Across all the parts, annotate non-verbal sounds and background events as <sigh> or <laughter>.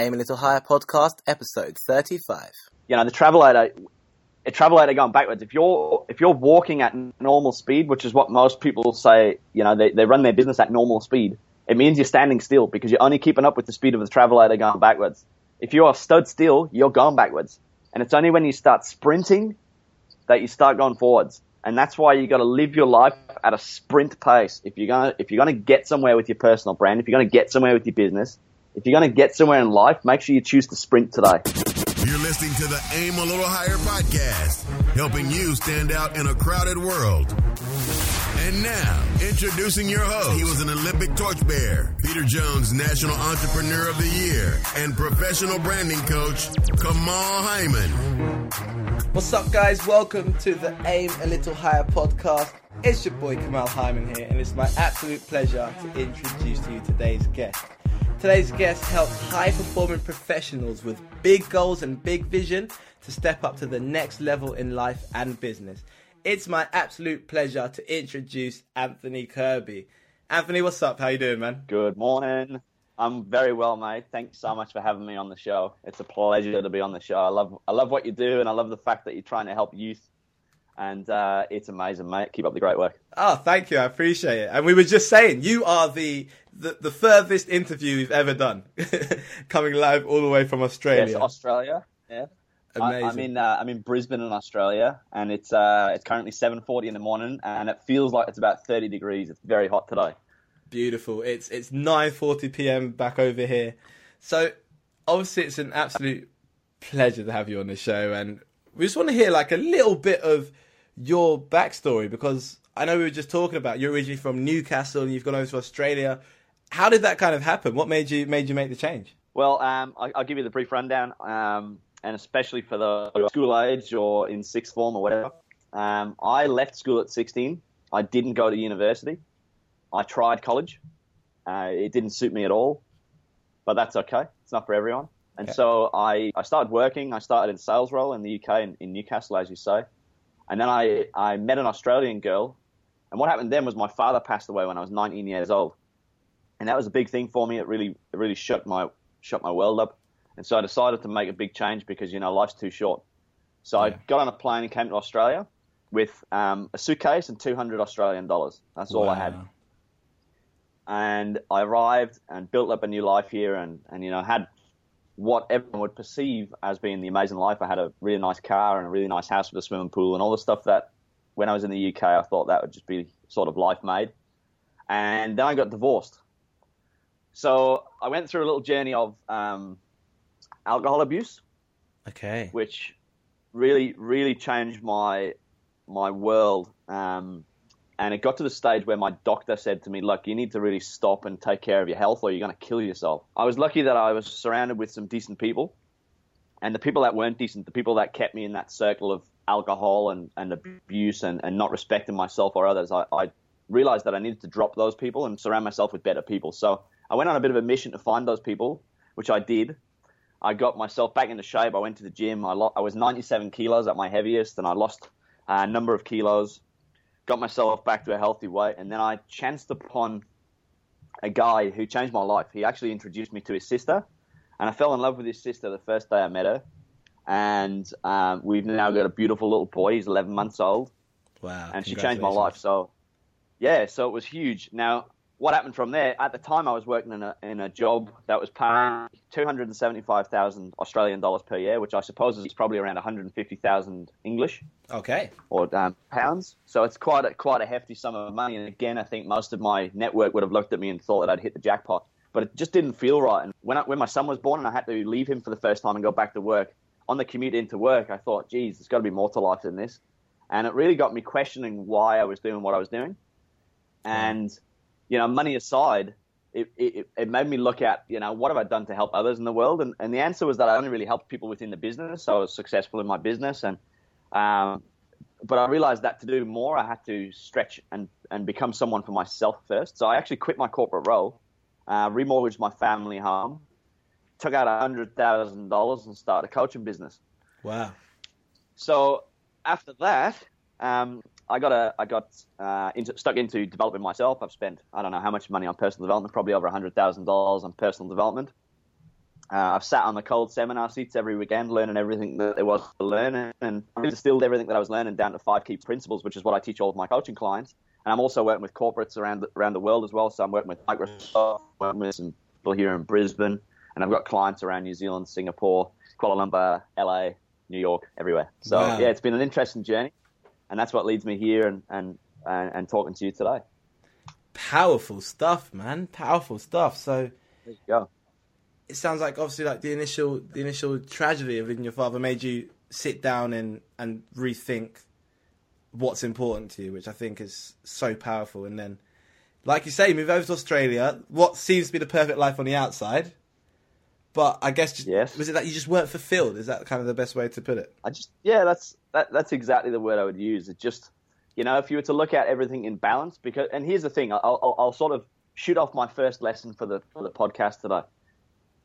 Aim a Little Higher podcast, episode 35. You know, the travelator, a travelator going backwards. If you're if you're walking at normal speed, which is what most people say, you know, they, they run their business at normal speed. It means you're standing still because you're only keeping up with the speed of the travelator going backwards. If you are stood still, you're going backwards. And it's only when you start sprinting that you start going forwards. And that's why you got to live your life at a sprint pace. If you're gonna if you're gonna get somewhere with your personal brand, if you're gonna get somewhere with your business, if you're gonna get somewhere in life, make sure you choose to sprint today. You're listening to the Aim a Little Higher podcast, helping you stand out in a crowded world. And now, introducing your host. He was an Olympic torchbearer, Peter Jones National Entrepreneur of the Year, and professional branding coach, Kamal Hyman. What's up, guys? Welcome to the Aim a Little Higher podcast. It's your boy Kamal Hyman here, and it's my absolute pleasure to introduce to you today's guest. Today's guest helps high performing professionals with big goals and big vision to step up to the next level in life and business. It's my absolute pleasure to introduce Anthony Kirby. Anthony, what's up? How you doing, man? Good morning. I'm very well, mate. Thanks so much for having me on the show. It's a pleasure to be on the show. I love I love what you do, and I love the fact that you're trying to help youth. And uh, it's amazing, mate. Keep up the great work. Oh, thank you. I appreciate it. And we were just saying, you are the the, the furthest interview we've ever done, <laughs> coming live all the way from Australia. Yes, Australia. Yeah. Amazing. I, I'm in uh, I'm in Brisbane in Australia, and it's uh, it's currently 7:40 in the morning, and it feels like it's about 30 degrees. It's very hot today. Beautiful. It's it's 9:40 p.m. back over here. So obviously it's an absolute pleasure to have you on the show, and we just want to hear like a little bit of your backstory because I know we were just talking about you're originally from Newcastle and you've gone over to Australia. How did that kind of happen? What made you made you make the change? Well, um, I, I'll give you the brief rundown, um, and especially for the school age or in sixth form or whatever. Um, I left school at 16. I didn't go to university. I tried college. Uh, it didn't suit me at all, but that's okay. It's not for everyone. And Okay. so I, I started working. I started in sales role in the UK in, in Newcastle, as you say. And then I, I met an Australian girl. And what happened then was my father passed away when I was 19 years old. And that was a big thing for me. It really, it really shut my, shut my world up. And so I decided to make a big change because, you know, life's too short. So I got on a plane and came to Australia with um, a suitcase and 200 Australian dollars. That's all I had and I arrived and built up a new life here and, and you know had what everyone would perceive as being the amazing life. I had a really nice car and a really nice house with a swimming pool and all the stuff that when I was in the UK I thought that would just be sort of life made. And then I got divorced. So I went through a little journey of um, alcohol abuse, Okay. which really, really changed my my world. Um, and it got to the stage where my doctor said to me, "Look, you need to really stop and take care of your health, or you're going to kill yourself." I was lucky that I was surrounded with some decent people, and the people that weren't decent, the people that kept me in that circle of alcohol and, and abuse and, and not respecting myself or others, I, I realized that I needed to drop those people and surround myself with better people. So I went on a bit of a mission to find those people, which I did. I got myself back into shape. I went to the gym. I, lo- I was 97 kilos at my heaviest, and I lost a number of kilos. Got myself back to a healthy weight, and then I chanced upon a guy who changed my life. He actually introduced me to his sister, and I fell in love with his sister the first day I met her. And um, we've now got a beautiful little boy. He's 11 months old Wow. and she changed my life. So, yeah, so it was huge. Now, what happened from there? At the time, I was working in a in a job that was paying two hundred and seventy five thousand Australian dollars per year, which I suppose is probably around one hundred and fifty thousand English Okay. or um, pounds. So it's quite a, quite a hefty sum of money. And again, I think most of my network would have looked at me and thought that I'd hit the jackpot. But it just didn't feel right. And when I, when my son was born and I had to leave him for the first time and go back to work, on the commute into work, I thought, geez, there's got to be more to life than this. And it really got me questioning why I was doing what I was doing. And, you know, money aside, it, it, it made me look at, you know, what have I done to help others in the world? And, and the answer was that I only really helped people within the business. So I was successful in my business. And, um, but I realized that to do more, I had to stretch and, and become someone for myself first. So I actually quit my corporate role, uh, remortgaged my family home, took out $100,000 and started a coaching business. Wow. So after that, um, I got a, I got uh, into, stuck into developing myself. I've spent I don't know how much money on personal development, probably over hundred thousand dollars on personal development. Uh, I've sat on the cold seminar seats every weekend, learning everything that there was to learn, and I've distilled everything that I was learning down to five key principles, which is what I teach all of my coaching clients. And I'm also working with corporates around the, around the world as well. So I'm working with Microsoft, working with some people here in Brisbane, and I've got clients around New Zealand, Singapore, Kuala Lumpur, LA, New York, everywhere. So Wow. yeah, it's been an interesting journey, and that's what leads me here and and and, and talking to you today. Powerful stuff, man. Powerful stuff. So go. it sounds like obviously like the initial the initial tragedy of losing your father made you sit down and and rethink what's important to you, which I think is so powerful. And then, like you say, move over to Australia. What seems to be the perfect life on the outside, but I guess just, Yes. was it that you just weren't fulfilled? Is that kind of the best way to put it? I just yeah, that's that, that's exactly the word I would use. It just you know, if you were to look at everything in balance, because and here's the thing, I'll, I'll, I'll sort of shoot off my first lesson for the for the podcast today.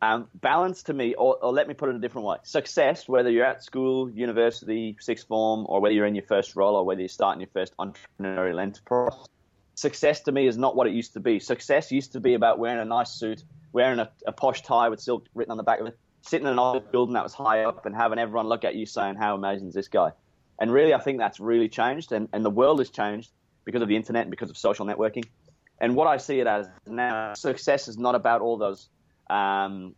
Um, balance to me, or, or let me put it a different way: success, whether you're at school, university, sixth form, or whether you're in your first role, or whether you're starting your first entrepreneurial enterprise. Success to me is not what it used to be. Success used to be about wearing a nice suit, wearing a, a posh tie with silk written on the back of it, sitting in an office building that was high up, and having everyone look at you saying, "How amazing is this guy?" And really, I think that's really changed, and, and the world has changed because of the internet and because of social networking. And what I see it as now, success is not about all those um,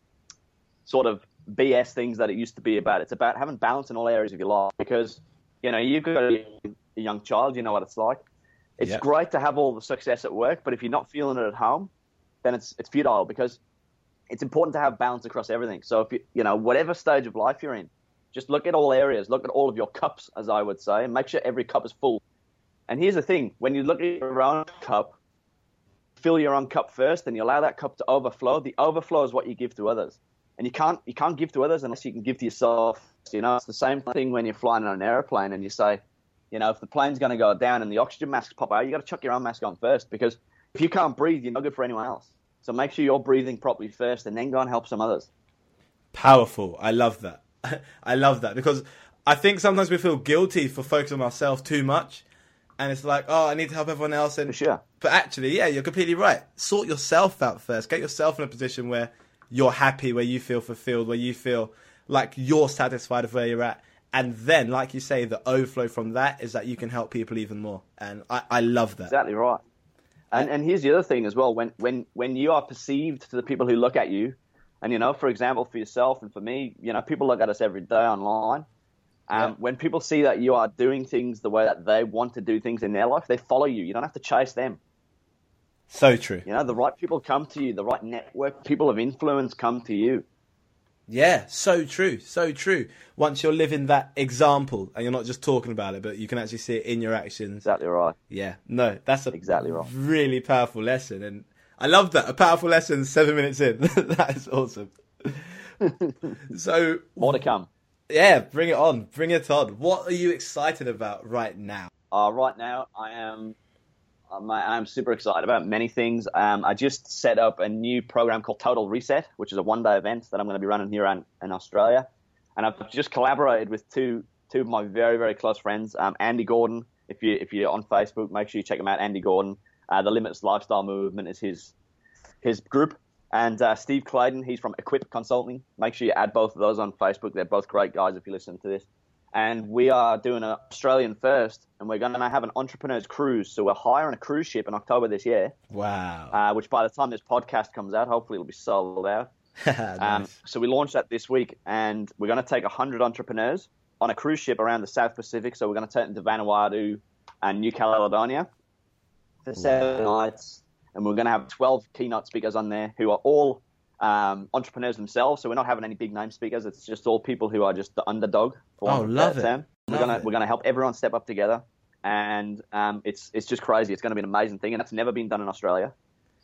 sort of BS things that it used to be about. It's about having balance in all areas of your life because, you know, you've got a, a young child, you know what it's like. It's Yep. great to have all the success at work, but if you're not feeling it at home, then it's it's futile because it's important to have balance across everything. So if you you know whatever stage of life you're in, just look at all areas, look at all of your cups, as I would say, and make sure every cup is full. And here's the thing: when you look at your own cup, fill your own cup first, and you allow that cup to overflow. The overflow is what you give to others, and you can't you can't give to others unless you can give to yourself. You know, it's the same thing when you're flying on an airplane and you say, you know, if the plane's going to go down and the oxygen masks pop out, you got to chuck your own mask on first because if you can't breathe, you're not good for anyone else. So make sure you're breathing properly first, and then go and help some others. Powerful. I love that. <laughs> I love that because I think sometimes we feel guilty for focusing on ourselves too much, and it's like, oh, I need to help everyone else. And For sure. But actually, yeah, you're completely right. Sort yourself out first. Get yourself in a position where you're happy, where you feel fulfilled, where you feel like you're satisfied with where you're at. And then, like you say, the overflow from that is that you can help people even more. And I, I love that. Exactly right. And and here's the other thing as well. When when when you are perceived to the people who look at you, and you know, for example, for yourself and for me, you know, people look at us every day online. Um, Yeah. When people see that you are doing things the way that they want to do things in their life, they follow you. You don't have to chase them. So true. You know, the right people come to you. The right network, people of influence come to you. Yeah, so true, so true. Once you're living that example and you're not just talking about it, but you can actually see it in your actions. Exactly right. Yeah, no, that's a Exactly right. really powerful lesson, and I love that. A powerful lesson, seven minutes in. <laughs> that is awesome. <laughs> so, More to come. yeah, bring it on, bring it on. What are you excited about right now? Uh, right now, I am I'm, super excited about many things. Um, I just set up a new program called Total Reset, which is a one day event that I'm going to be running here in, in Australia. And I've just collaborated with two two of my very very close friends, um, Andy Gordon. If you if you're on Facebook, make sure you check him out. Andy Gordon, uh, the Limits Lifestyle Movement is his his group, and uh, Steve Clayton, he's from Equip Consulting. Make sure you add both of those on Facebook. They're both great guys. If you listen to this, and we are doing an Australian first, and we're going to have an entrepreneurs cruise. So we're hiring a cruise ship in October this year, Wow, uh, which by the time this podcast comes out, hopefully it'll be sold out. <laughs> Um, so we launched that this week, and we're going to take 100 entrepreneurs on a cruise ship around the South Pacific. So we're going to take them to Vanuatu and New Caledonia for seven nights, and we're going to have 12 keynote speakers on there who are all um, entrepreneurs themselves. So we're not having any big name speakers. It's just all people who are just the underdog. For Oh, want of a love it. term. We're Love gonna it. we're gonna help everyone step up together, and um, it's it's just crazy. It's going to be an amazing thing, and it's never been done in Australia.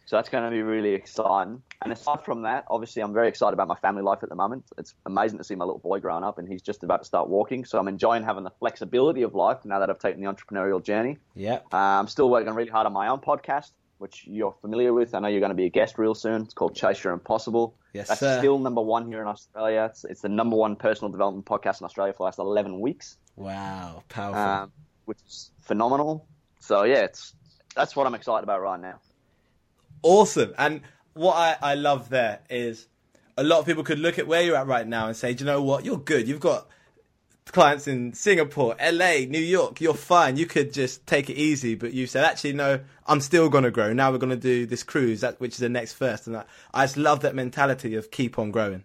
So that's going to be really exciting. And aside from that, obviously, I'm very excited about my family life at the moment. It's amazing to see my little boy growing up, and he's just about to start walking. So I'm enjoying having the flexibility of life now that I've taken the entrepreneurial journey. Yeah, Uh, I'm still working really hard on my own podcast, which you're familiar with. I know you're going to be a guest real soon. It's called Chase Your Impossible. Yes, That's sir. still number one here in Australia. It's, it's the number one personal development podcast in Australia for the last 11 weeks, Wow, powerful. um, which is phenomenal. So yeah, it's that's what I'm excited about right now. awesome. And what I, I love there is a lot of people could look at where you're at right now and say, do you know what? You're good. You've got clients in Singapore, LA, New York. You're fine. You could just take it easy. But you said, actually, no, I'm still going to grow. Now we're going to do this cruise, that, which is the next first. And I, I just love that mentality of keep on growing.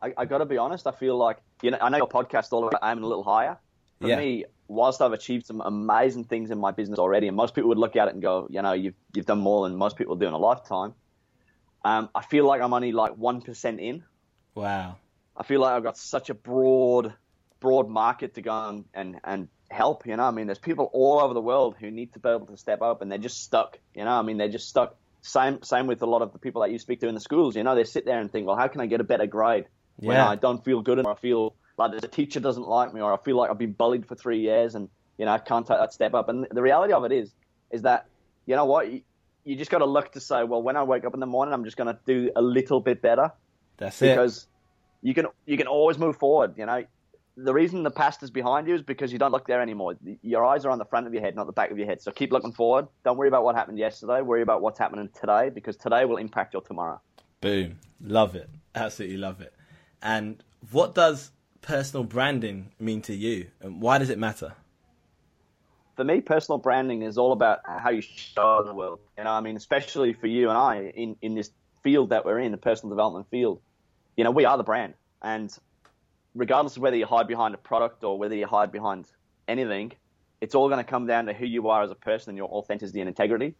I, I got to be honest. I feel like you know. I know your podcast all about aiming a little higher. For Yeah. me, whilst I've achieved some amazing things in my business already, and most people would look at it and go, you know, you've you've done more than most people do in a lifetime. Um, I feel like I'm only like one percent in. Wow. I feel like I've got such a broad, broad market to go and, and, and help. You know, I mean, there's people all over the world who need to be able to step up, and they're just stuck. You know, I mean, they're just stuck. Same, same with a lot of the people that you speak to in the schools. You know, they sit there and think, well, how can I get a better grade when I don't feel good, or I feel like the teacher doesn't like me, or I feel like I've been bullied for three years, and you know, I can't take that step up. And the reality of it is, is that you know what, you, you just got to look to say, well, when I wake up in the morning, I'm just going to do a little bit better That's it. because you can you can always move forward. You know, the reason the past is behind you is because you don't look there anymore. Your eyes are on the front of your head, not the back of your head. So keep looking forward. Don't worry about what happened yesterday. Worry about what's happening today because today will impact your tomorrow. Boom. Love it. Absolutely love it. And what does personal branding mean to you? And why does it matter? For me, personal branding is all about how you show the world. You know, I mean, especially for you and I in, in this field that we're in, the personal development field. You know, we are the brand, and regardless of whether you hide behind a product or whether you hide behind anything, it's all going to come down to who you are as a person and your authenticity and integrity.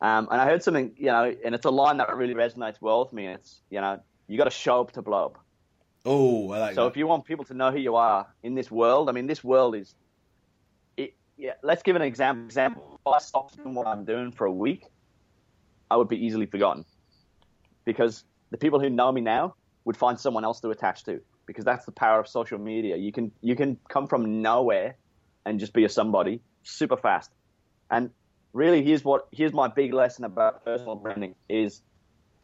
Um, and I heard something, you know, and it's a line that really resonates well with me. It's, you know, you got to show up to blow up. Oh, I like So that. if you want people to know who you are in this world, I mean, this world is. It, yeah, let's give an example. Example: If I stopped doing what I'm doing for a week, I would be easily forgotten, because the people who know me now would find someone else to attach to. Because that's the power of social media. You can you can come from nowhere and just be a somebody super fast. And really, here's what here's my big lesson about personal branding is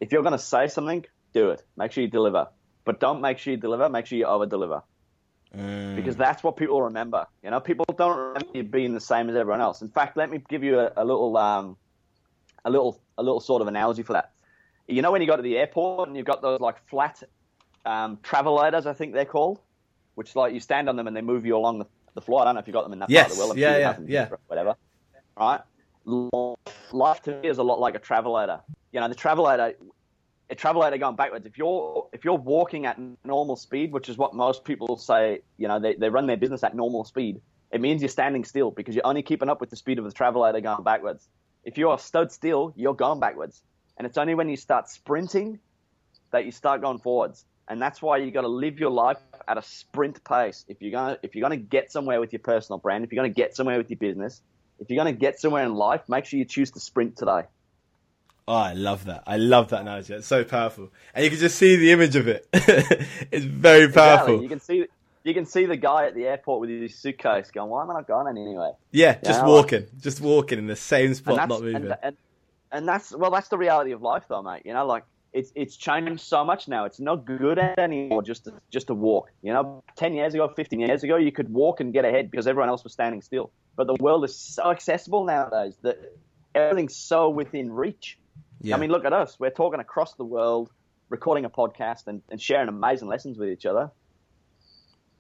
if you're going to say something, do it. Make sure you deliver. But don't make sure you deliver. Make sure you over deliver Mm. because that's what people remember. You know, people don't remember you being the same as everyone else. In fact, let me give you a, a little, um, a little, a little sort of analogy for that. You know, when you go to the airport and you've got those like flat um, travelators, I think they're called, which like you stand on them and they move you along the, the floor. I don't know if you got them in that part of the world. I'm yeah, sure yeah, yeah. Whatever. Right. Life to me is a lot like a travelator. You know, the travelator a travelator going backwards. If you're if you're walking at normal speed, which is what most people say, you know, they, they run their business at normal speed. It means you're standing still because you're only keeping up with the speed of the travelator going backwards. If you're stood still, you're going backwards. And it's only when you start sprinting that you start going forwards. And that's why you got to live your life at a sprint pace. If you're gonna if you're gonna get somewhere with your personal brand, if you're gonna get somewhere with your business, if you're gonna get somewhere in life, make sure you choose to sprint today. Oh, I love that. I love that analogy. It's so powerful. And you can just see the image of it. <laughs> it's very powerful. Exactly. You can see you can see the guy at the airport with his suitcase going, "Why am I not going anywhere?" Yeah, just Yeah, I like- walking. Just walking in the same spot, not moving. and, and and that's well, that's the reality of life, though, mate. You know, like it's it's changed so much now. It's not good anymore just to, just to walk. You know, ten years ago, fifteen years ago, you could walk and get ahead because everyone else was standing still. But the world is so accessible nowadays that everything's so within reach. yeah. I mean, look at us. We're talking across the world, recording a podcast and, and sharing amazing lessons with each other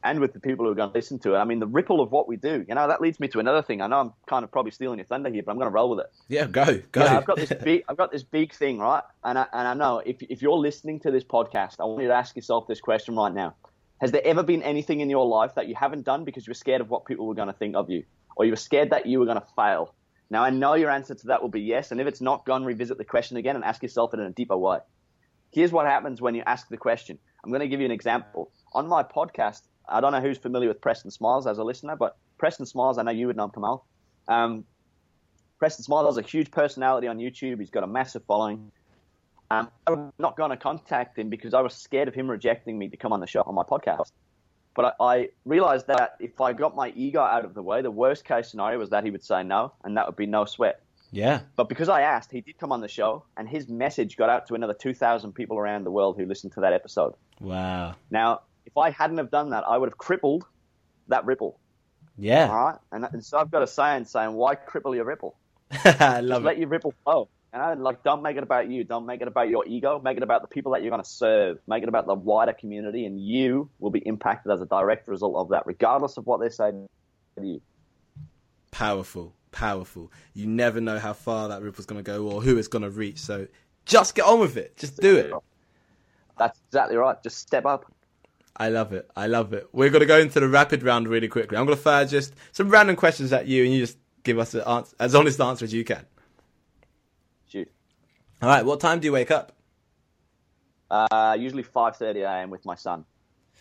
and with the people who are going to listen to it. I mean, the ripple of what we do, you know, that leads me to another thing. I know I'm kind of probably stealing your thunder here, but I'm going to roll with it. yeah, go, go. You know, I've got this <laughs> big, I've got this big thing, right? And I, and I know if, if you're listening to this podcast, I want you to ask yourself this question right now. Has there ever been anything in your life that you haven't done because you were scared of what people were going to think of you? Or you were scared that you were going to fail? Now, I know your answer to that will be yes. And if it's not, go and revisit the question again and ask yourself it in a deeper way. Here's what happens when you ask the question. I'm going to give you an example. On my podcast, I don't know who's familiar with Preston Smiles as a listener, but Preston Smiles, I know you would know him, Kamal. Um, Preston Smiles is a huge personality on YouTube. He's got a massive following. Um, I'm not going to contact him because I was scared of him rejecting me to come on the show on my podcast. But I, I realized that if I got my ego out of the way, the worst case scenario was that he would say no, and that would be no sweat. yeah, But because I asked, he did come on the show, and his message got out to another 2,000 people around the world who listened to that episode. wow. Now, if I hadn't have done that, I would have crippled that ripple. Yeah, All right, and, and so I've got a saying saying, "Why cripple your ripple? <laughs> I love Let it. your ripple flow." You know, like don't make it about you. Don't make it about your ego. Make it about the people that you're going to serve. Make it about the wider community, and you will be impacted as a direct result of that, regardless of what they say to you. Powerful, powerful. You never know how far that ripple's going to go or who it's going to reach. So just get on with it. Just do it. That's exactly right. Just step up. I love it. I love it. We're going to go into the rapid round really quickly. I'm going to fire just some random questions at you, and you just give us answer, as honest answer as you can. Shoot. All right. What time do you wake up? Uh, usually 5:30 a.m. with my son.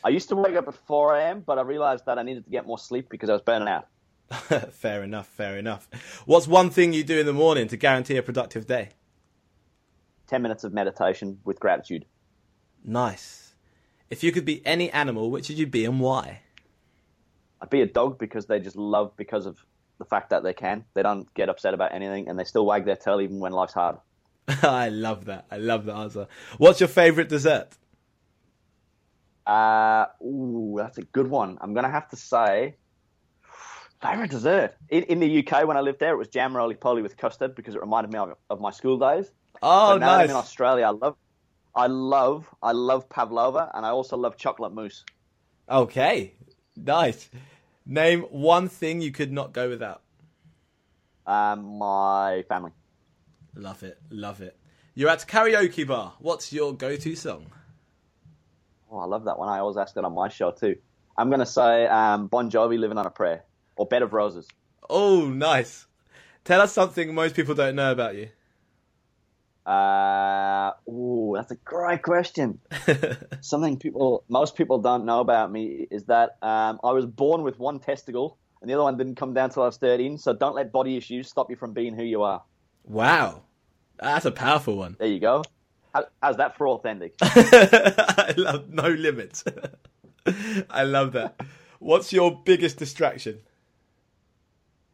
I used to wake up at 4 a.m., but I realized that I needed to get more sleep because I was burning out. <laughs> fair enough. Fair enough. What's one thing you do in the morning to guarantee a productive day? 10 minutes of meditation with gratitude. Nice. If you could be any animal, which would you be and why? I'd be a dog because they just love because of the fact that they can. They don't get upset about anything and they still wag their tail even when life's hard. <laughs> I love that. I love the answer. What's your favorite dessert? Uh, ooh, that's a good one. I'm gonna have to say, favorite dessert in, in the UK when I lived there, it was jam roly poly with custard because it reminded me of, of my school days. Oh, but now nice. I'm in Australia, I love, I love, I love pavlova, and I also love chocolate mousse. Okay, nice. Name one thing you could not go without. Um, my family. Love it, love it. You're at karaoke bar. What's your go-to song? Oh, I love that one. I always ask that on my show too. I'm gonna say um, Bon Jovi, "Living on a Prayer," or "Bed of Roses." Oh, nice. Tell us something most people don't know about you. Uh, ooh, that's a great question. <laughs> Something people, most people don't know about me is that um, I was born with one testicle, and the other one didn't come down till I was 13. So don't let body issues stop you from being who you are. wow, that's a powerful one. There you go. How, how's that for authentic? <laughs> I love no limits. <laughs> I love that. What's your biggest distraction?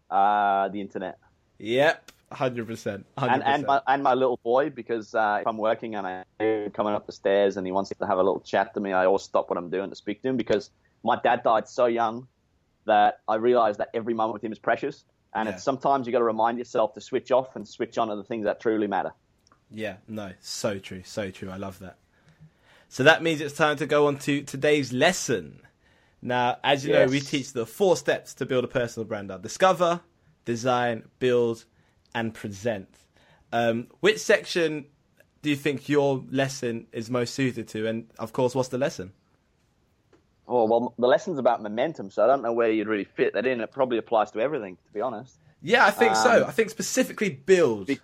Uh, the internet. Yep, hundred percent, And, and my and my little boy because uh, if I'm working and I'm coming up the stairs and he wants to have a little chat to me, I always stop what I'm doing to speak to him because my dad died so young that I realized that every moment with him is precious. And Yeah. it's sometimes you got to remind yourself to switch off and switch on to the things that truly matter. Yeah, no, so true, so true. I love that. So that means it's time to go on to today's lesson. Now, as you know, we teach the four steps to build a personal brand: discover, design, build, and present. Um, which section do you think your lesson is most suited to? And of course, what's the lesson? Oh well, the lesson's about momentum, so I don't know where you'd really fit that in. It probably applies to everything, to be honest. Yeah, I think so. Um, I think specifically build. be-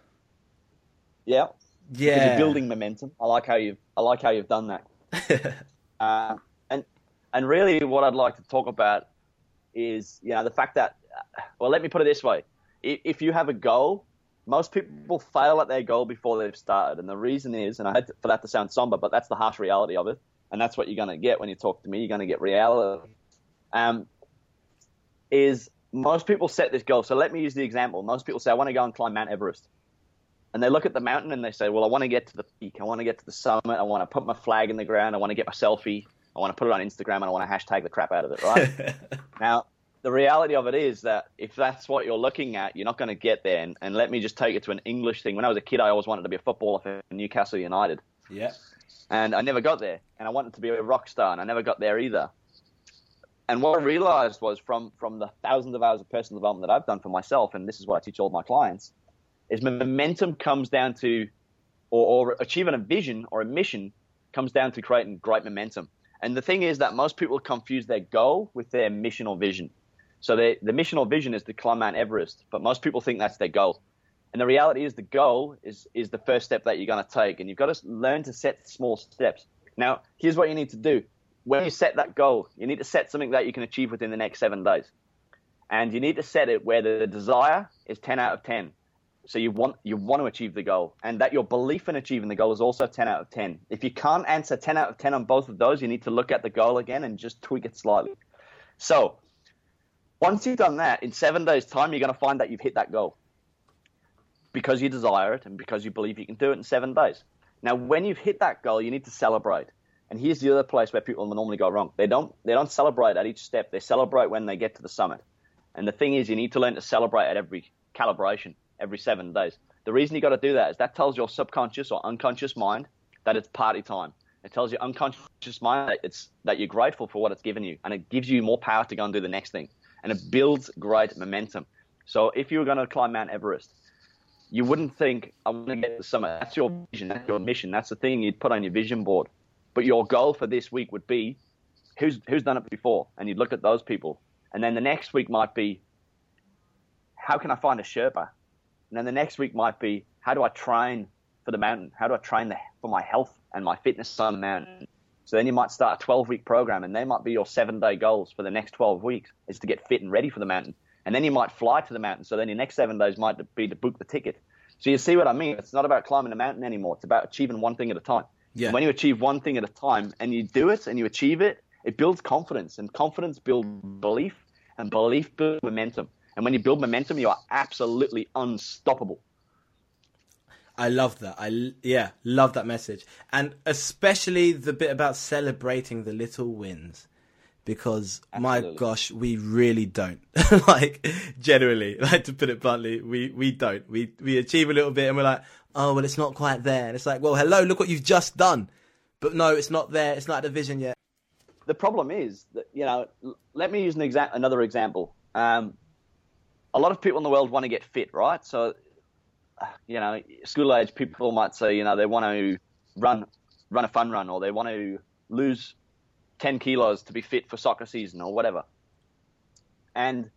Yeah, yeah, you're building momentum. I like how you've I like how you've done that. <laughs> Uh, and and really, what I'd like to talk about is you know the fact that well, let me put it this way: if, you have a goal, most people fail at their goal before they've started, and the reason is, and I hate for that to sound somber, but that's the harsh reality of it, and that's what you're going to get when you talk to me. You're going to get reality. Um, is most people set this goal. So let me use the example. Most people say, I want to go and climb Mount Everest and they look at the mountain and they say, "Well, I want to get to the peak. I want to get to the summit. I want to put my flag in the ground. I want to get my selfie. I want to put it on Instagram, and I want to hashtag the crap out of it." Right <laughs> now, the reality of it is that if that's what you're looking at, you're not going to get there. And, and let me just take it to an English thing. When I was a kid, I always wanted to be a footballer for Newcastle United, yeah, and I never got there. And I wanted to be a rock star, and I never got there either. And what I realized was from from the thousands of hours of personal development that I've done for myself, and this is what I teach all my clients, is momentum comes down to, or, or achieving a vision or a mission comes down to creating great momentum. And the thing is that most people confuse their goal with their mission or vision. So they, the mission or vision is to climb Mount Everest, but most people think that's their goal. And the reality is the goal is, is the first step that you're going to take. And you've got to learn to set small steps. Now, here's what you need to do. When you set that goal, you need to set something that you can achieve within the next seven days. And you need to set it where the desire is 10 out of 10. So you want you want to achieve the goal, and that your belief in achieving the goal is also 10 out of 10. If you can't answer 10 out of 10 on both of those, you need to look at the goal again and just tweak it slightly. So once you've done that, in seven days' time, you're going to find that you've hit that goal because you desire it and because you believe you can do it in seven days. Now, when you've hit that goal, you need to celebrate. And here's the other place where people normally go wrong. They don't they don't celebrate at each step. They celebrate when they get to the summit. And the thing is, you need to learn to celebrate at every calibration, every seven days. The reason you got to do that is that tells your subconscious or unconscious mind that it's party time. It tells your unconscious mind that it's that you're grateful for what it's given you, and it gives you more power to go and do the next thing, and it builds great momentum. So if you were going to climb Mount Everest, you wouldn't think I want to get to the summit. That's your vision. That's your mission. That's the thing you'd put on your vision board. But your goal for this week would be who's who's done it before, and you'd look at those people, and then the next week might be how can I find a Sherpa, and then the next week might be how do I train for the mountain? How do I train the, for my health and my fitness on the mountain? So then you might start a 12 week program, and they might be your seven day goals for the next 12 weeks is to get fit and ready for the mountain. And then you might fly to the mountain. So then your next seven days might be to book the ticket. So you see what I mean? It's not about climbing a mountain anymore. It's about achieving one thing at a time. Yeah. And when you achieve one thing at a time and you do it and you achieve it, it builds confidence, and confidence builds belief, and belief builds momentum. And when you build momentum, you are absolutely unstoppable. I love that. I yeah, love that message, and especially the bit about celebrating the little wins, because Absolutely. my gosh, we really don't. <laughs> like generally, <laughs> like to put it bluntly, we we don't. We we achieve a little bit, and we're like, oh well, it's not quite there. And it's like, well, hello, look what you've just done, but no, it's not there. It's not the vision yet. the problem is that you know. Let me use an exa- another example. Um, a lot of people in the world want to get fit, right? So, you know, school age people might say, you know, they want to run, run a fun run, or they want to lose ten kilos to be fit for soccer season, or whatever. And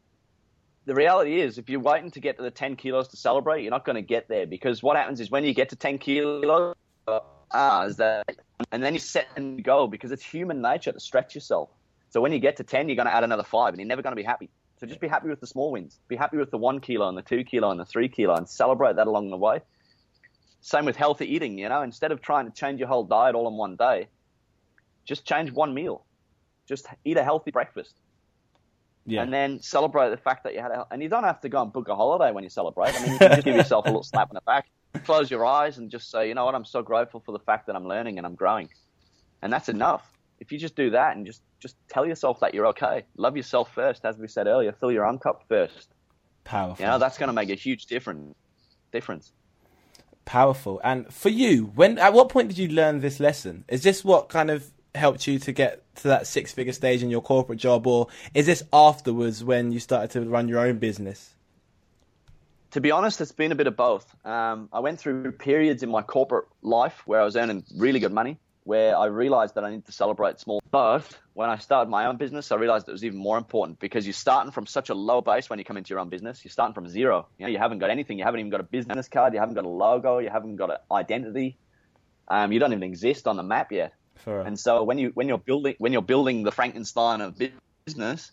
the reality is, if you're waiting to get to the ten kilos to celebrate, you're not going to get there because what happens is when you get to ten kilos, ah, is that and then you set and go because it's human nature to stretch yourself. So when you get to 10, you're going to add another five and you're never going to be happy. So just be happy with the small wins. Be happy with the one kilo and the two kilo and the three kilo and celebrate that along the way. Same with healthy eating, you know, instead of trying to change your whole diet all in one day, just change one meal. Just eat a healthy breakfast Yeah, and then celebrate the fact that you had a, and you don't have to go and book a holiday when you celebrate. I mean, you can just give <laughs> yourself a little slap on the back, close your eyes, and just say, you know what, I'm so grateful for the fact that I'm learning and I'm growing, and that's enough. If you just do that and just just tell yourself that you're okay, love yourself first, as we said earlier, fill your own cup first. powerful. You know, that's going to make a huge difference. Difference. powerful. And for you, when at what point did you learn this lesson? Is this what kind of helped you to get to that six figure stage in your corporate job, or is this afterwards when you started to run your own business? To be honest, it's been a bit of both. Um, I went through periods in my corporate life where I was earning really good money, where I realized that I need to celebrate small. But when I started my own business, I realized it was even more important because you're starting from such a low base when you come into your own business. You're starting from zero. You know, you haven't got anything. You haven't even got a business card. You haven't got a logo. You haven't got an identity. Um, you don't even exist on the map yet. For And so when you when you're building when you're building the Frankenstein of business,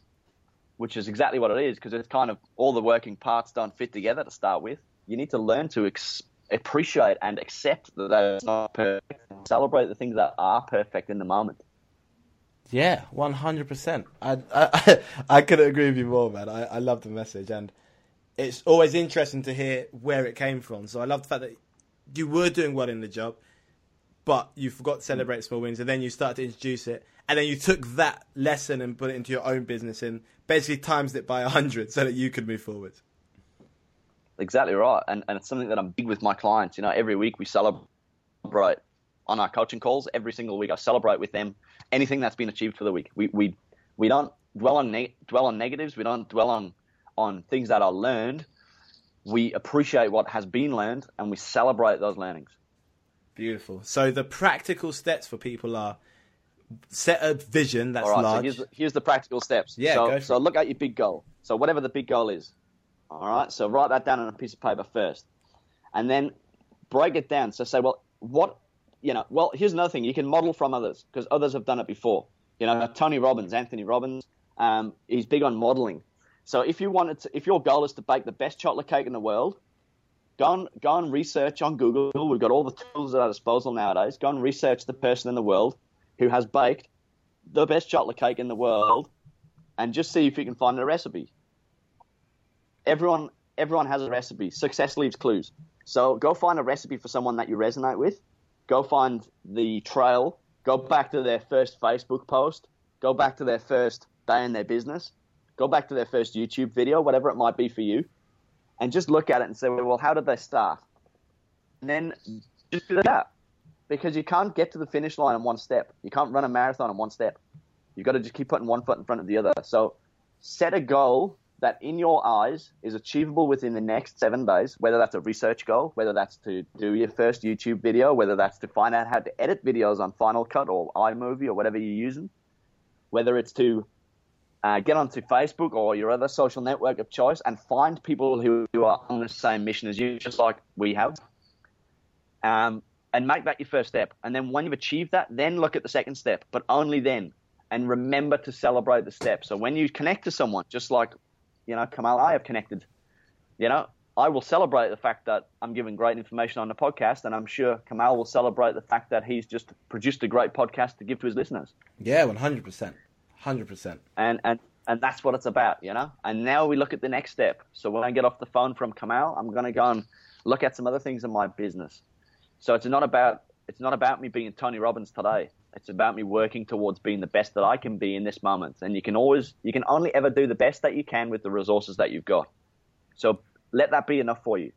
which is exactly what it is, because it's kind of all the working parts don't fit together to start with. You need to learn to ex- appreciate and accept that that's not perfect, celebrate the things that are perfect in the moment. Yeah, one hundred percent. I I <laughs> I couldn't agree with you more, man. I I love the message, and it's always interesting to hear where it came from. So I love the fact that you were doing well in the job, but you forgot to celebrate small wins, and then you started to introduce it, and then you took that lesson and put it into your own business, and basically times it by hundred so that you could move forward. Exactly right, and and it's something that I'm big with my clients. You know, every week we celebrate on our coaching calls. Every single week, I celebrate with them anything that's been achieved for the week. We we we don't dwell on ne- dwell on negatives. We don't dwell on on things that are learned. We appreciate what has been learned, and we celebrate those learnings. Beautiful. So the practical steps for people are set a vision that's All right, so here's the, here's the practical steps. Yeah, so, go for so look at your big goal. So whatever the big goal is. All right, so write that down on a piece of paper first, and then break it down. So say, well, what you know? Well, here's another thing. You can model from others because others have done it before. You know, Tony Robbins, Anthony Robbins, um, he's big on modeling. So if you wanted to, if your goal is to bake the best chocolate cake in the world, go and go and research on Google. We've got all the tools at our disposal nowadays. Go and research the person in the world who has baked the best chocolate cake in the world, and just see if you can find a recipe. Everyone, everyone has a recipe. Success leaves clues. So go find a recipe for someone that you resonate with. Go find the trail. Go back to their first Facebook post. Go back to their first day in their business. Go back to their first YouTube video, whatever it might be for you, and just look at it and say, well, how did they start? And then just do that because you can't get to the finish line in one step. You can't run a marathon in one step. You've got to just keep putting one foot in front of the other. So set a goal that in your eyes is achievable within the next seven days, whether that's a research goal, whether that's to do your first YouTube video, whether that's to find out how to edit videos on Final Cut or iMovie or whatever you're using, whether it's to uh, get onto Facebook or your other social network of choice and find people who, who are on the same mission as you, just like we have. Um, and make that your first step. And then when you've achieved that, then look at the second step, but only then. And remember to celebrate the step. So when you connect to someone, just like, you know, Kamal I have connected, you know, I will celebrate the fact that I'm giving great information on the podcast, and I'm sure Kamal will celebrate the fact that he's just produced a great podcast to give to his listeners. Yeah, 100%. 100%. And, and, and that's what it's about, you know? And now we look at the next step. So when I get off the phone from Kamal, I'm going to go and look at some other things in my business. So it's not about it's not about me being Tony Robbins today. It's about me working towards being the best that I can be in this moment. And you can always you can only ever do the best that you can with the resources that you've got. So let that be enough for you.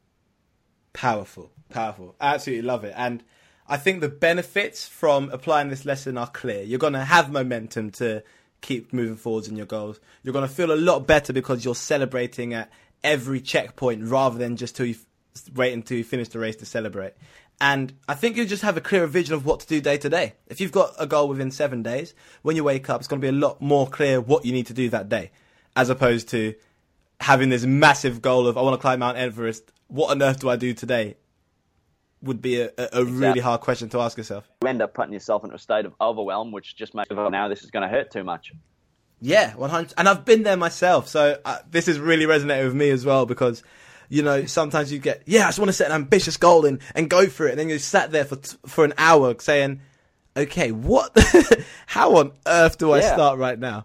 Powerful, powerful. I absolutely love it. And I think the benefits from applying this lesson are clear. You're going to have momentum to keep moving forwards in your goals. You're going to feel a lot better because you're celebrating at every checkpoint rather than just till you wait until you finish the race to celebrate. And I think you just have a clearer vision of what to do day to day. If you've got a goal within seven days, when you wake up, it's going to be a lot more clear what you need to do that day, as opposed to having this massive goal of I want to climb Mount Everest. What on earth do I do today? Would be a, a, a really hard question to ask yourself. You end up putting yourself into a state of overwhelm, which just makes oh, now this is going to hurt too much. Yeah, 100. And I've been there myself, so uh, this has really resonated with me as well because you know, sometimes you get, yeah, I just want to set an ambitious goal and, and go for it. And then you sat there for, for an hour saying, okay, what, <laughs> how on earth do I yeah. start right now?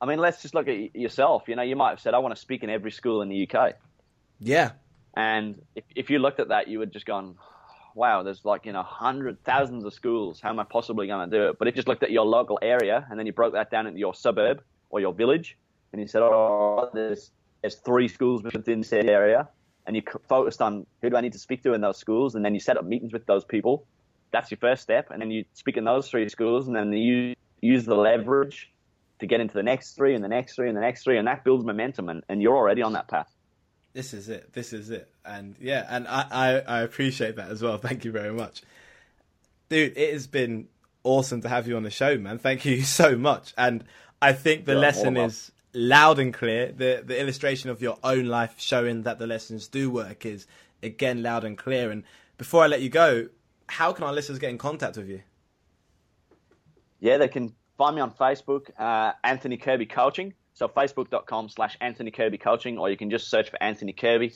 I mean, let's just look at yourself. You know, you might have said, I want to speak in every school in the UK. Yeah. And if, if you looked at that, you would just gone, wow, there's like, you know, hundred thousands of schools. How am I possibly going to do it? But if you just looked at your local area and then you broke that down into your suburb or your village and you said, oh, there's there's three schools within said area, and you focused on who do I need to speak to in those schools, and then you set up meetings with those people. That's your first step, and then you speak in those three schools, and then you use the leverage to get into the next three, and the next three, and the next three, and that builds momentum, and, and you're already on that path. This is it. This is it. And yeah, and I, I, I appreciate that as well. <laughs> Thank you very much, dude. It has been awesome to have you on the show, man. Thank you <laughs> so much. And I think the yeah, lesson is loud and clear. The the illustration of your own life showing that the lessons do work is again loud and clear. And before I let you go, how can our listeners get in contact with you? Yeah, they can find me on Facebook, uh, Anthony Kirby Coaching. So facebook.com slash Anthony Kirby Coaching, or you can just search for Anthony Kirby.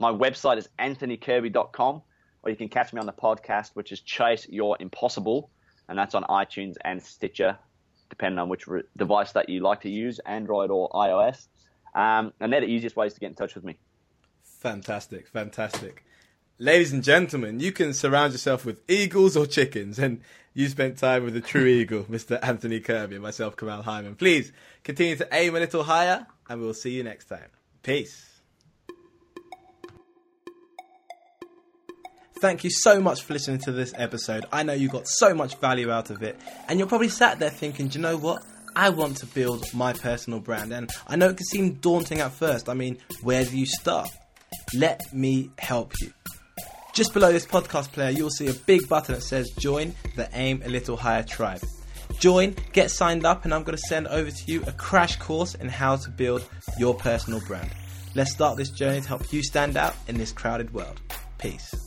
My website is anthonykirby.com, or you can catch me on the podcast, which is Chase Your Impossible, and that's on iTunes and Stitcher depending on which re- device that you like to use, Android or iOS. Um, and they're the easiest ways to get in touch with me. Fantastic, fantastic. Ladies and gentlemen, you can surround yourself with eagles or chickens, and you spent time with a true <laughs> eagle, Mr. Anthony Kirby, and myself, Kamal Hyman. Please continue to aim a little higher, and we'll see you next time. Peace. Thank you so much for listening to this episode. I know you got so much value out of it, and you're probably sat there thinking, do you know what? I want to build my personal brand, and I know it can seem daunting at first. I mean, where do you start? Let me help you. Just below this podcast player, you'll see a big button that says Join the Aim a Little Higher Tribe. Join, get signed up, and I'm going to send over to you a crash course in how to build your personal brand. Let's start this journey to help you stand out in this crowded world. Peace.